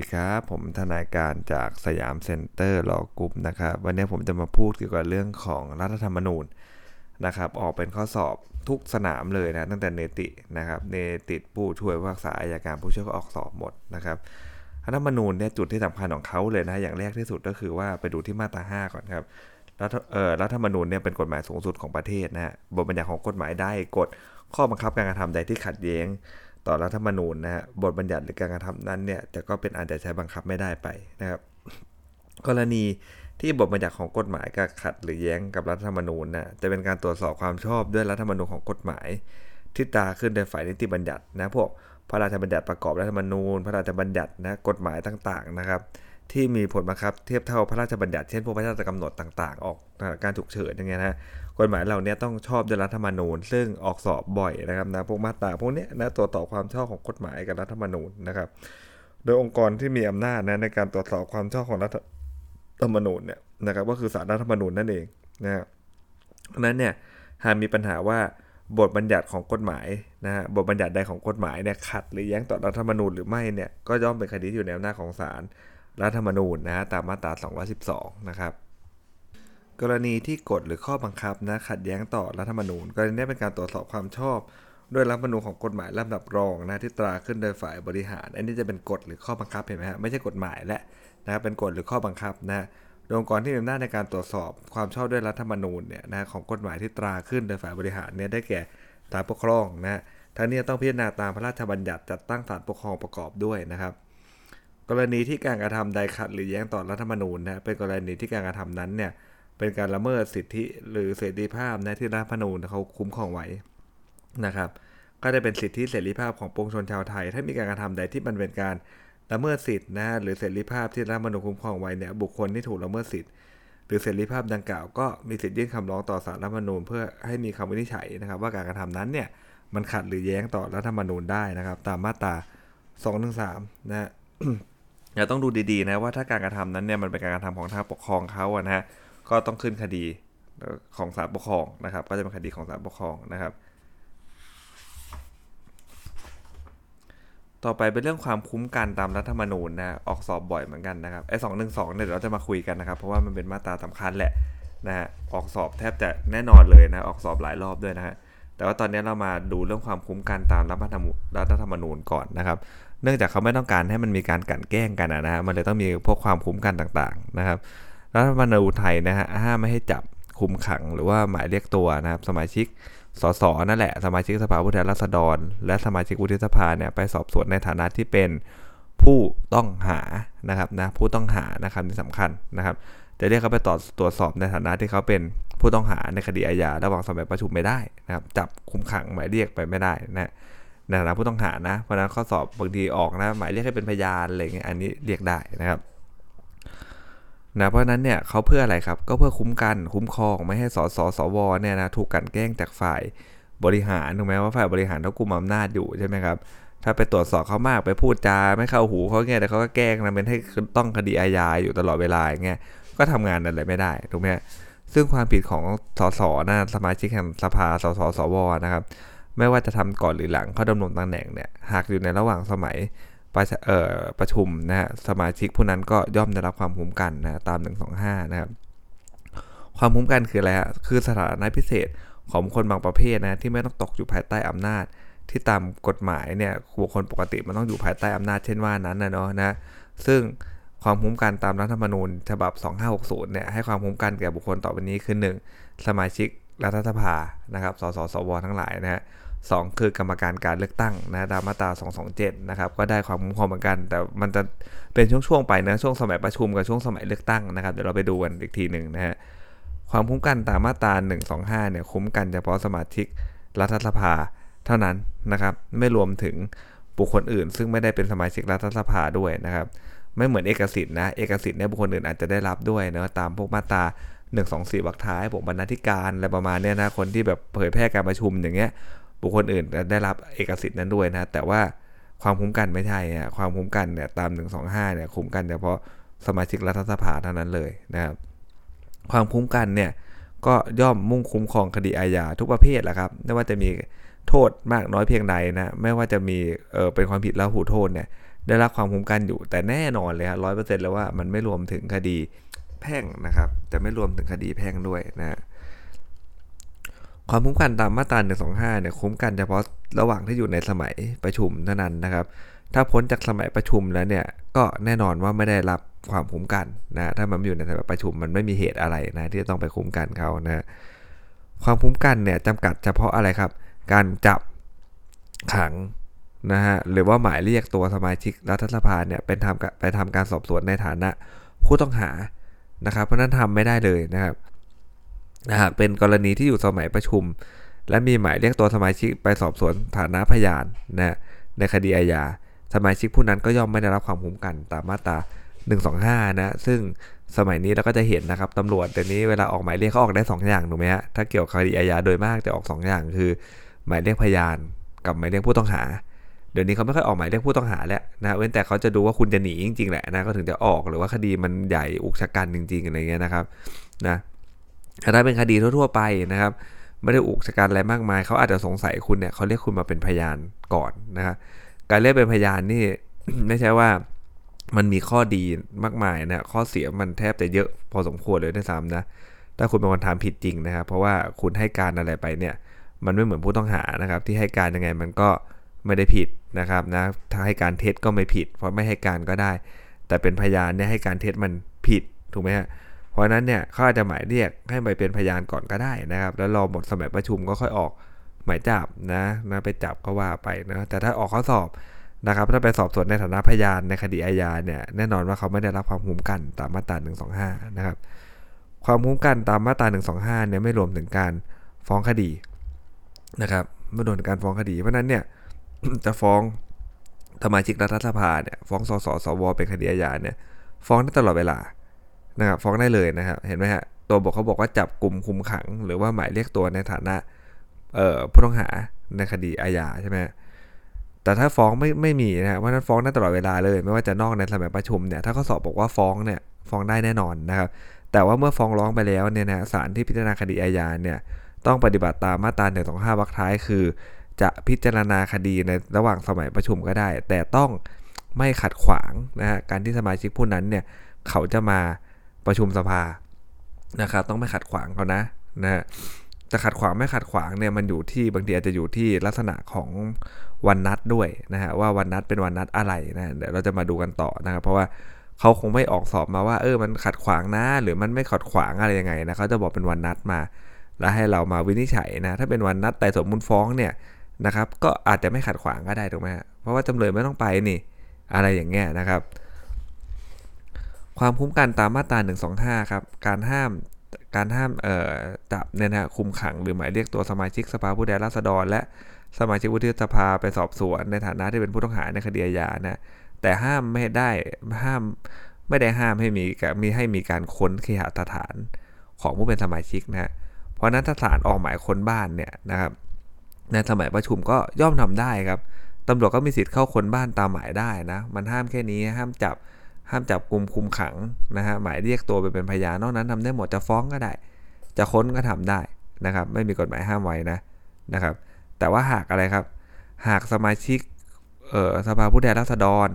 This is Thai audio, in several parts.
ดีครับ ผมทนายการจากสยาม Center Law Group นะครับ วันนี้ผมจะมาพูดเกี่ยวกับเรื่องของรัฐธรรมนูญนะครับ ออกเป็นข้อสอบทุกสนามเลยนะตั้งแต่เนตินะครับเนติผู้ช่วยผู้รักษาอัยการผู้ช่วยก็ออกสอบหมดนะครับรัฐธรรมนูญเนี่ยจุดที่สำคัญของเขาเลยนะอย่างแรกที่สุดก็คือว่าไปดูที่มาตรา 5 ก่อนครับรัฐรัฐธรรมนูญเนี่ยเป็นกฎหมายสูงสุดของประเทศนะฮะบทบัญญัติของกฎหมายใดกฎข้อบังคับการกระทำใดที่ขัดแย้ง ต่อรัฐธรรมนูญนะฮะบทบัญญัติหรือการกระทำนั้นเนี่ยแต่ก็เป็นอาจจะใช้บังคับไม่ได้ไปนะครับ กรณีที่บทบัญญัติของกฎหมายกับขัดหรือแย้งกับรัฐธรรมนูญนะจะเป็นการตรวจสอบความชอบด้วยรัฐธรรมนูญของกฎหมาย ที่ตาขึ้นโดยฝ่ายนิติบัญญัตินะพวกพระราชบัญญัติประกอบรัฐธรรมนูญ พระราชบัญญัตินะกฎหมายต่างๆนะครับ ที่มีผลบังคับเทียบเท่าพระราชบัญญัติเช่นพวกพระราชกำหนดต่าง ๆ ออกการฉุกเฉินอย่างเงี้ยนะกฎหมายเหล่านี้ต้องชอบด้วยรัฐธรรมนูญ ซึ่งออกสอบบ่อยนะครับนะพวกมาตราพวกนี้นะตัวต่อความชอบของกฎหมายกับรัฐธรรมนูญนะครับ โดยองค์กรที่มีอำนาจนะในการตรวจสอบความชอบของรัฐธรรมนูญเนี่ยนะครับก็คือสารรัฐธรรมนูญนั่นเองนะเพราะนั้นเนี่ยหากมีปัญหาว่าบทบัญญัติของกฎหมายนะฮะบทบัญญัติใดของกฎหมายเนี่ยขัดหรือแย้งต่อรัฐธรรมนูญหรือไม่เนี่ยก็ย่อมเป็นคดีอยู่ในอำนาจของศาล รัฐธรรมนูญนะฮะตามมาตรา 212 นะครับกรณีที่กฎหรือข้อบังคับนะขัดแย้งต่อรัฐธรรมนูญกรณีนี้เป็นการตรวจสอบความชอบด้วยรัฐธรรมนูญของกฎหมายลำดับรองนะที่ตราขึ้นโดยฝ่ายบริหาร อันนี้จะเป็นกฎหรือข้อบังคับเห็นไหมฮะไม่ใช่กฎหมายและนะครับเป็นกฎหรือข้อบังคับนะองค์กรที่มีอำนาจในการตรวจสอบความชอบด้วยรัฐธรรมนูญเนี่ยนะของกฎหมายที่ตราขึ้นโดยฝ่ายบริหารเนี่ยได้แก่ศาลปกครองนะทั้งนี้ต้องพิจารณาตามพระราชบัญญัติจัดตั้งศาลปกครองประกอบด้วยนะครับ กรณีที่การกระทำใดขัดหรือแย้งต่อรัฐธรรมนูญนะเป็นกรณีที่การกระทำนั้นเนี่ยเป็นการละเมิดสิทธิหรือเสรีภาพนะที่รัฐธรรมนูญเขาคุ้มครองไว้นะครับ ก็จะเป็นสิทธิเสรีภาพของปวงชนชาวไทย ถ้ามีการกระทำใดที่มันเป็นการละเมิดสิทธินะหรือเสรีภาพที่รัฐธรรมนูญคุ้มครองไว้เนี่ยบุคคลที่ถูกละเมิดสิทธิหรือเสรีภาพดังกล่าวก็มีสิทธิยื่นคำร้องต่อศาลรัฐธรรมนูญเพื่อให้มีคำวินิจฉัยนะครับ ว่าการกระทำนั้นเนี่ยมันขัดหรือแย้งต่อรัฐธรรมนูญได้นะครับ ตามมาตรา2นึนะฮะ อย่าต้องดูดีๆนะว่าถ้าการกระทำนั้นเนี่ยมันเป็นการกระทำของทางปกครองเขาอะนะฮะก็ต้องขึ้นคดีของศาลปกครองนะครับ ก็จะเป็นคดีของศาลปกครองนะครับ ต่อไปเป็นเรื่องความคุ้มกันตามรัฐธรรมนูญนะออกสอบบ่อยเหมือนกันนะครับไอ้สองหนึ่งสองเนี่ยเดี๋ยวเราจะมาคุยกันนะครับ เพราะว่ามันเป็นมาตราสำคัญแหละนะฮะออกสอบแทบจะแน่นอนเลยนะออกสอบหลายรอบด้วยนะฮะแต่ว่าตอนนี้เรามาดูเรื่องความคุ้มกันตามรัฐธรรมรัฐธรรมนูญก่อนนะครับ เนื่องจากเขาไม่ต้องการให้มันมีการกันแกล้งกันนะฮะมันเลยต้องมีพวกความคุ้มกันต่างๆนะครับรัฐธรรมนูญไทยนะฮะห้ามไม่ให้จับคุมขังหรือว่าหมายเรียกตัวนะครับสมาชิกสสนั่นแหละสมาชิกสภาผู้แทนราษฎร และสมาชิกวุฒิสภาเนี่ยไปสอบสวนในฐานะที่เป็นผู้ต้องหานะครับนะผู้ต้องหานะครับที่สำคัญนะครับจะเรียกเขาไปต่อตรวจสอบในฐานะที่เขาเป็นผู้ต้องหาในคดีอาญาระหว่างสมัยประชุมไม่ได้นะครับจับคุมขังหมายเรียกไปไม่ได้นะ ในฐานะผู้ต้องหานะ เพราะนั้นข้อสอบบางทีออกนะ หมายเรียกให้เป็นพยานอะไรเงี้ยอันนี้เรียกได้นะครับนะเพราะนั้นเนี่ยเขาเพื่ออะไรครับ ก็เพื่อคุ้มกันคุ้มครองไม่ให้สสสวเนี่ยนะถูกกันแกล้งจากฝ่ายบริหารถูกไหมว่าฝ่ายบริหารเขากุมอำนาจอยู่ใช่ไหมครับถ้าไปตรวจสอบเขามากไปพูดจาไม่เข้าหูเขาเงี้ยแต่เขาก็แกล้งนะเป็นให้ต้องคดีอาญาอยู่ตลอดเวลาอย่างเงี้ยก็ทำงานอะไรไม่ได้ถูกไหมซึ่งความผิดของสสนะสมาชิกแห่งสภาสสสวนะครับ ไม่ว่าจะทำก่อนหรือหลังเขาดำรงตำแหน่งเนี่ยหากอยู่ในระหว่างสมัยประประชุมนะฮะสมาชิกผู้นั้นก็ย่อมได้รับความคุ้มกันนะตาม 125 นะครับ ความคุ้มกันคืออะไรฮะคือสถานะพิเศษของคนบางประเภทนะที่ไม่ต้องตกอยู่ภายใต้อำนาจ ที่ตามกฎหมายเนี่ยบุคคลปกติมันต้องอยู่ภายใต้อำนาจเช่นว่านั้นนะเนาะนะซึ่งความคุ้มกันตามรัฐธรรมนูญฉบับ 2560 เนี่ยให้ความคุ้มกันแก่บุคคลต่อไปนี้คือ 1. สมาชิกรัฐสภานะครับ สสสวทั้งหลายนะฮะ สคือกรรมการการเลือกตั้งนะตามมาตรา227 นะครับ ก็ได้ความคุ้มครองเหมือนกัน แต่มันจะเป็นช่วงๆไปนะช่วงสมัยประชุมกับช่วงสมัยเลือกตั้งนะครับเดี๋ยวเราไปดูกันอีกทีหนึ่งนะฮะความคุ้มกันตามมาตรา125 เนี่ยคุ้มกันเฉพาะสมาชิกรัฐสภาเท่านั้นนะครับ ไม่รวมถึงบุคคลอื่น ซึ่งไม่ได้เป็นสมาชิกรัฐสภาด้วยนะครับ ไม่เหมือนเอกสิทธิ์นะเอกสิทธิ์เนี่ยบุคคลอื่นอาจจะได้รับด้วยนะตามพวกมาตรา1 2 4วรรคท้ายผมบรรณาธิการอะไรประมาณเนี้นะคนที่แบบเผยแพร่การประชุมอย่างเงี้ย บุคคลอื่นได้รับเอกสิทธิ์นั้นด้วยนะแต่ว่าความคุ้มกันไม่ใช่อะความคุ้มกันเนี่ยตาม 125เนี่ยคุ้มกันเฉพาะสมาชิกรัฐสภาเท่านั้นเลยนะครับความคุ้มกันเนี่ยก็ย่อมมุ่งคุ้มครองคดีอาญาทุกประเภทแหละครับไม่ว่าจะมีโทษมากน้อยเพียงใดนะไม่ว่าจะมีเออเป็นความผิดแล้วหูโทษเนี่ยได้รับความคุ้มกันอยู่แต่แน่นอนเลยครับร้อยเปอร์เซ็นต์เลยว่ามันไม่รวมถึงคดีแพ่งนะครับ จะไม่รวมถึงคดีแพ่งด้วยนะ ความคุ้มกันตามมาตรา125เนี่ยคุ้มกันเฉพาะระหว่างที่อยู่ในสมัยประชุมเท่านั้นนะครับ ถ้าพ้นจากสมัยประชุมแล้วเนี่ยก็แน่นอนว่าไม่ได้รับความคุ้มกันนะถ้ามันอยู่ในสมัยประชุมมันไม่มีเหตุอะไรนะที่จะต้องไปคุ้มกันเขานะความคุ้มกันเนี่ยจำกัดเฉพาะอะไรครับ การจับขังนะฮะหรือว่าหมายเรียกตัวสมาชิกรัฐสภาเนี่ยเป็นทำไปทำการสอบสวนในฐานะผู้ต้องหานะครับ เพราะนั้นทำไม่ได้เลยนะครับ หากเป็นกรณีที่อยู่สมัยประชุม และมีหมายเรียกตัวสมาชิกไปสอบสวนฐานะพยานนะในคดีอาญาสมาชิกผู้นั้นก็ย่อมไม่ได้รับความคุ้มกันตามมาตรา 125 นะ ซึ่งสมัยนี้เราก็จะเห็นนะครับตำรวจเดี๋ยวนี้เวลาออกหมายเรียกเขาออกได้ 2 อย่างถูกไหมฮะถ้าเกี่ยวกับคดีอาญาโดยมากจะออก 2 อย่างคือ หมายเรียกพยาน กับหมายเรียกผู้ต้องหา เดี๋ยวนี้เขาไม่ค่อยออกหมายเรียกผู้ต้องหาแล้วนะเว้นแต่เขาจะดูว่าคุณจะหนีจริงๆแหละนะก็ถึงจะออกหรือว่าคดีมันใหญ่อุกชะกันจริงๆอะไรเงี้ยนะครับนะ ถ้าเป็นคดีทั่วๆไปนะครับ ไม่ได้อุกชะกันอะไรมากมาย เขาอาจจะสงสัยคุณเนี่ยเขาเรียกคุณมาเป็นพยานก่อนนะครับการเรียกเป็นพยานนี่ไม่ใช่ว่ามันมีข้อดีมากมายนะข้อเสียมันแทบจะเยอะพอสมควรเลยด้วยซ้ำนะถ้าคุณเป็นคนทำผิดจริงนะครับ เพราะว่าคุณให้การอะไรไปเนี่ย มันไม่เหมือนผู้ต้องหานะครับ ที่ให้การยังไงมันก็ไม่ได้ผิดนะครับนะถ้าให้การเท็จก็ไม่ผิด เพราะไม่ให้การก็ได้ แต่เป็นพยานเนี่ยให้การเท็จมันผิดถูกไหมฮะ เพราะนั้นเนี่ยเขาอาจจะหมายเรียกให้ไปเป็นพยานก่อนก็ได้นะครับ แล้วรอหมดสมัยประชุมก็ค่อยออกหมายจับนะนะไปจับก็ว่าไปนะแต่ถ้าออกข้อสอบนะครับถ้าไปสอบสวนในฐานะพยานในคดีอาญาเนี่ยแน่นอนว่าเขาไม่ได้รับความคุ้มกันตามมาตรา 125 นะครับ ความคุ้มกันตามมาตรา 125 เนี่ยไม่รวมถึงการฟ้องคดีนะครับไม่รวมถึงการฟ้องคดี เพราะนั้นเนี่ยจะฟ้องสมาชิกรัฐสภาเนี่ยฟ้องสสสวเป็นคดีอาญาเนี่ยฟ้องได้ตลอดเวลา นะครับฟ้องได้เลยนะครับเห็นไหมฮะตัวบอกเขาบอกว่าจับกลุ่มคุมขัง หรือว่าหมายเรียกตัวในฐานะผู้ต้องหาในคดีอาญาใช่ไหมแต่ถ้าฟ้องไม่ไม่มีนะเพราะนั้นฟ้องได้ตลอดเวลาเลย ไม่ว่าจะนอกในสมัยประชุมเนี่ยถ้าเขาสอบบอกว่าฟ้องเนี่ยฟ้องได้แน่นอนนะครับแต่ว่าเมื่อฟ้องร้องไปแล้วเนี่ยนะศาลที่พิจารณาคดีอาญาเนี่ยต้องปฏิบัติตามมาตราหนึ่งสองห้าวรรคท้ายคือ จะพิจารณาคดีในระหว่างสมัยประชุมก็ได้ แต่ต้องไม่ขัดขวางนะฮะการที่สมาชิกผู้นั้นเนี่ยเขาจะมา ประชุมสภานะครับต้องไม่ขัดขวางเขานะนะฮะจะขัดขวางไม่ขัดขวางเนี่ยมันอยู่ที่บางทีอาจจะอยู่ที่ลักษณะของวันนัดด้วยนะฮะว่าวันนัดเป็นวันนัดอะไรนะเดี๋ยวเราจะมาดูกันต่อนะครับเพราะว่าเขาคงไม่ออกสอบมาว่าเออมันขัดขวางนะหรือมันไม่ขัดขวางอะไรยังไงนะเขาจะบอกเป็นวันนัดมา แล้วให้เรามาวินิจฉัยนะถ้าเป็นวันนัดแต่สมมุติฟ้องเนี่ยนะครับก็อาจจะไม่ขัดขวางก็ได้ถูกไหมเพราะว่าจำเลยไม่ต้องไปนี่อะไรอย่างเงี้ยนะครับ ความคุ้มกันตามมาตรา125 ครับ การห้ามการห้ามเอ่อจับเนี่ยนะคุมขังหรือหมายเรียกตัวสมาชิกสภาผู้แทนราษฎร และสมาชิกวุฒิสภาไปสอบสวน ในฐานะที่เป็นผู้ต้องหาในคดีอาญานะแต่ห้ามไม่ได้ห้ามไม่ได้ห้ามให้มีมีให้มีการค้นเคหสถานของผู้เป็นสมาชิกนะเพราะนั้นถ้าศาลออกหมายค้นบ้านเนี่ยนะครับในสมัยประชุมก็ย่อมทำได้ครับตำรวจก็มีสิทธิ์เข้าค้นบ้านตามหมายได้นะมันห้ามแค่นี้ห้ามจับ ห้ามจับกลุ่มคุมขังนะฮะหมายเรียกตัวไปเป็นพยานนอกนั้นทำได้หมดจะฟ้องก็ได้ จะค้นก็ทำได้นะครับ ไม่มีกฎหมายห้ามไว้นะนะครับ แต่ว่าหากอะไรครับ หากสมาชิกเอ่อสภาผู้แทนราษฎร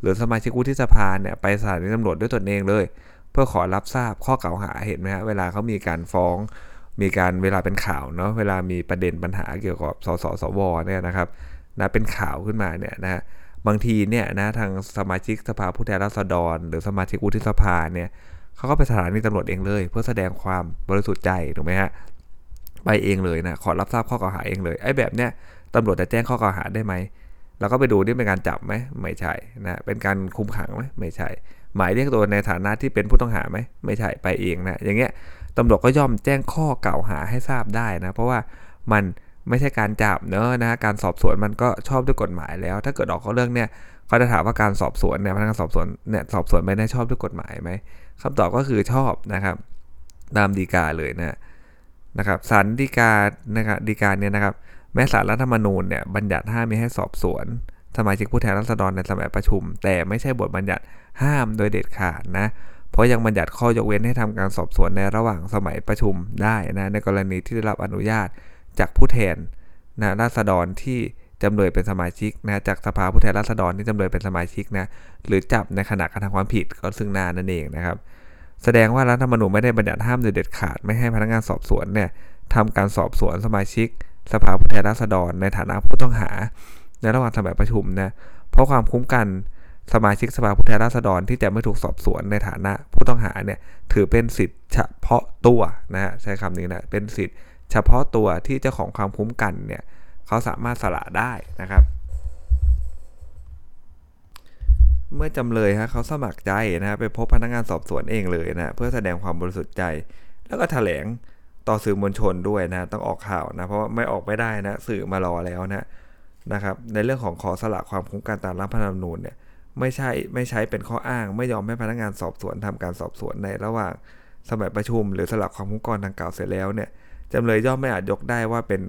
หรือสมาชิกวุฒิสภาเนี่ยไปสถานีตำรวจด้วยตนเองเลย เพื่อขอรับทราบข้อกล่าวหาเห็นไหมฮะเวลาเขามีการฟ้อง มีการเวลาเป็นข่าวเนาะเวลามีประเด็นปัญหาเกี่ยวกับสสสวเนี่ยนะครับนะเป็นข่าวขึ้นมาเนี่ยนะฮะ บางทีเนี่ยนะทางสมาชิกสภาผู้แทนราษฎร หรือสมาชิกวุฒิสภาเนี่ยเขาก็ไปสถานีตำรวจเองเลย เพื่อแสดงความบริสุทธิ์ใจถูกไหมฮะไปเองเลยนะขอรับทราบข้อกล่าวหาเองเลยไอ้แบบเนี้ยตำรวจจะแจ้งข้อกล่าวหาได้ไหมเราก็ไปดูนี่เป็นการจับไหมไม่ใช่นะเป็นการคุมขังไหมไม่ใช่ หมายเรียกตัวในฐานะที่เป็นผู้ต้องหาไหมไม่ใช่ไปเองนะอย่างเงี้ยตำรวจก็ย่อมแจ้งข้อกล่าวหาให้ทราบได้นะเพราะว่ามัน ไม่ใช่การจับเนอะนะการสอบสวนมันก็ชอบด้วยกฎหมายแล้ว ถ้าเกิดออกเขาเรื่องเนี่ยเขาจะถามว่าการสอบสวนเนี่ยพนักงานสอบสวนเนี่ยสอบสวนไม่ได้ชอบด้วยกฎหมายไหมคำตอบก็คือชอบนะครับ ตามดีกาเลยนะนะครับสารดีกานะครับดีกาเนี่ยนะครับ แม้สารรัฐธรรมนูญเนี่ยบัญญัติห้ามมีให้สอบสวน สมาชิกผู้แทนราษฎรในสมัยประชุม แต่ไม่ใช่บทบัญญัติห้ามโดยเด็ดขาดนะเพราะยังบัญญัติข้อยกเว้นให้ทำการสอบสวนในระหว่างสมัยประชุมได้นะในกรณีที่ได้รับอนุญาต จากผู้แทนนะราษฎรที่จำเลยเป็นสมาชิกนะจากสภาผู้แทนราษฎรที่จำเลยเป็นสมาชิกนะหรือจับในขณะกระทำความผิดก็ซึ่งหน้านั่นเองนะครับ แสดงว่ารัฐธรรมนูญไม่ได้บัญญัติห้ามโดยเด็ดขาดไม่ให้พนักงานสอบสวนเนี่ยทำการสอบสวนสมาชิก สภาผู้แทนราษฎร ในฐานะผู้ต้องหา ในระหว่างสมัยประชุมนะเพราะความคุ้มกันสมาชิกสภาผู้แทนราษฎรที่จะไม่ถูกสอบสวนในฐานะผู้ต้องหาเนี่ยถือเป็นสิทธิ์เฉพาะตัวนะฮะใช้คำนี้นะเป็นสิทธิ์ เฉพาะตัวที่เจ้าของความคุ้มกันเนี่ยเขาสามารถสละได้นะครับ เมื่อจำเลยฮะเขาสมัครใจนะไปพบพนักงานสอบสวนเองเลยนะเพื่อแสดงความบริสุทธิ์ใจ แล้วก็แถลงต่อสื่อมวลชนด้วยนะต้องออกข่าวนะเพราะว่าไม่ออกไม่ได้นะสื่อมารอแล้วนะนะครับในเรื่องของขอสละความคุ้มกันตามรัฐธรรมนูญเนี่ยไม่ใช่ไม่ใช้เป็นข้ออ้าง ไม่ยอมให้พนักงานสอบสวนทำการสอบสวนในระหว่างสมัยประชุม หรือสละความคุ้มกันดังกล่าวเสร็จแล้วเนี่ย จำเลยย่อมไม่อาจยกได้ว่าเป็น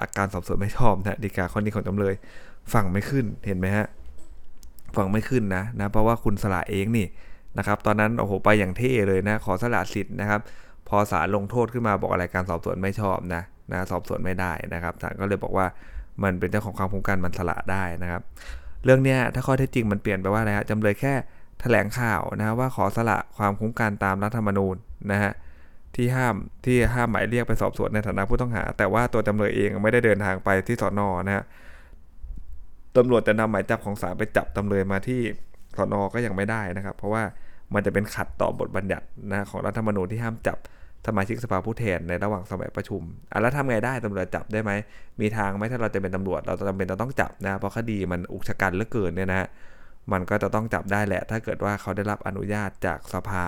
อาการสอบสวนไม่ชอบนะดีกาข้อนี้ของจำเลยฟังไม่ขึ้นเห็นไหมฮะฟังไม่ขึ้นนะนะเพราะว่าคุณสละเองนี่นะครับ ตอนนั้นโอ้โหไปอย่างเท่เลยนะ ขอสละสิทธิ์นะครับ พอศาลลงโทษขึ้นมาบอกอะไรการสอบสวนไม่ชอบนะนะสอบสวนไม่ได้นะครับศาลก็เลยบอกว่ามันเป็นเจ้าของความคุ้มกันมันสละได้นะครับ เรื่องเนี้ยถ้าข้อเท็จจริงมันเปลี่ยนไปว่าอะไรฮะจำเลยแค่แถลงข่าวนะว่าขอสละความคุ้มกันตามรัฐธรรมนูญนะฮะ ที่ห้ามที่ห้ามหมายเรียกไปสอบสวนในฐานะผู้ต้องหา แต่ว่าตัวจำเลยเองไม่ได้เดินทางไปที่สอนอนะฮะตำรวจจะนำหมายจับของศาลไปจับจำเลยมาที่สอนอก็ยังไม่ได้นะครับ เพราะว่ามันจะเป็นขัดต่อบทบัญญัตินะของรัฐธรรมนูญที่ห้ามจับสมาชิกสภาผู้แทนในระหว่างสมัยประชุมอะแล้วทำไงได้ตำรวจจับได้ไหม มีทางไหมถ้าเราจะเป็นตำรวจเราจะจำเป็นจะต้องจับนะเพราะคดีมันอุกชะกันเหลือเกินเนี่ยนะมันก็จะต้องจับได้แหละ ถ้าเกิดว่าเขาได้รับอนุญาตจากสภา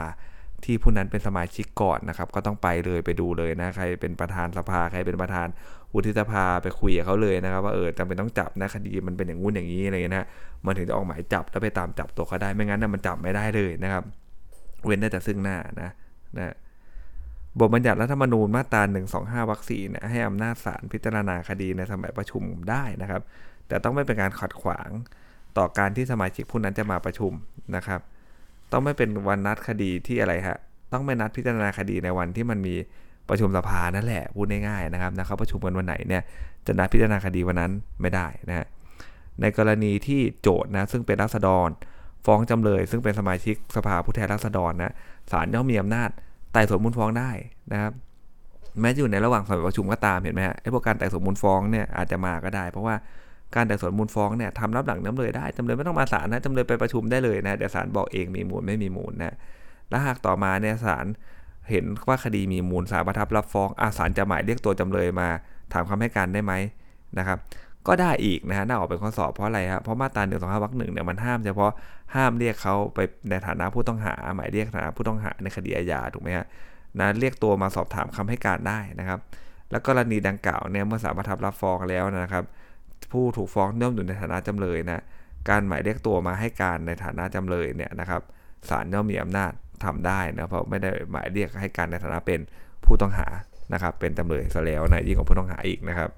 ที่ผู้นั้นเป็นสมาชิกก่อนนะครับ ก็ต้องไปเลยไปดูเลยนะใครเป็นประธานสภาใครเป็นประธานวุฒิสภาไปคุยกับเขาเลยนะครับ ว่าเออจำเป็นต้องจับนะคดีมันเป็นอย่างงู้นอย่างนี้อะไรเงี้ยนะมันถึงจะออกหมายจับแล้วไปตามจับตัวเขาได้ไม่งั้นนะมันจับไม่ได้เลยนะครับ เว้นได้แต่ซึ่งหน้านะนะบทบัญญัติรัฐธรรมนูญมาตรา125วรรคสี่เนี่ยให้อำนาจศาลพิจารณาคดีในสมัยประชุมได้นะครับ แต่ต้องไม่เป็นการขัดขวางต่อการที่สมาชิกผู้นั้นจะมาประชุมนะครับ ต้องไม่เป็นวันนัดคดีที่อะไรฮะต้องไม่นัดพิจารณาคดีในวันที่มันมีประชุมสภานั่นแหละพูดง่ายๆนะครับนะเขาประชุมกันวันไหนเนี่ยจะนัดพิจารณาคดีวันนั้นไม่ได้นะฮะในกรณีที่โจทย์นะซึ่งเป็นรัษฎร ฟ้องจำเลย ซึ่งเป็นสมาชิกสภาผู้แทนราษฎรนะศาลย่อมมีอำนาจไต่สวนมูลฟ้องได้นะครับแม้จะอยู่ในระหว่างสมัยประชุมก็ตามเห็นไหมฮะไอ้พวกการไต่สวนมูลฟ้องเนี่ยอาจจะมาก็ได้ เพราะว่า การไต่สวนมูลฟ้องเนี่ยทำรับหลังจำเลยได้จำเลยไม่ต้องมาศาลนะจำเลยไปประชุมได้เลยนะเดี๋ยวศาลบอกเองมีมูลไม่มีมูลนะแล้วหากต่อมาเนี่ยศาลเห็นว่าคดีมีมูลศาลประทับรับฟ้องอาศาลจะหมายเรียกตัวจำเลยมา ถามคำให้การได้ไหมนะครับ ก็ได้อีกนะฮะน่าออกเป็นข้อสอบเพราะอะไรครับเพราะมาตราหนึ่งสองห้าวรรคหนึ่งเนี่ยมันห้ามเฉพาะห้ามเรียกเขาไปในฐานะผู้ต้องหา หมายเรียกฐานะผู้ต้องหาในคดีอาญาถูกไหมฮะนะเรียกตัวมาสอบถามคำให้การได้นะครับ แล้วกรณีดังกล่าวเนี่ยเมื่อศาลประทับรับฟ้องแล้วนะครับ ผู้ถูกฟ้องย่อมอยู่ในฐานะจำเลยนะการหมายเรียกตัวมาให้การในฐานะจำเลยเนี่ยนะครับศาลย่อมมีอำนาจทำได้นะเพราะไม่ได้หมายเรียกให้การในฐานะเป็นผู้ต้องหานะครับ เป็นจำเลยซะแล้วนะยิ่งกว่าผู้ต้องหาอีกนะครับ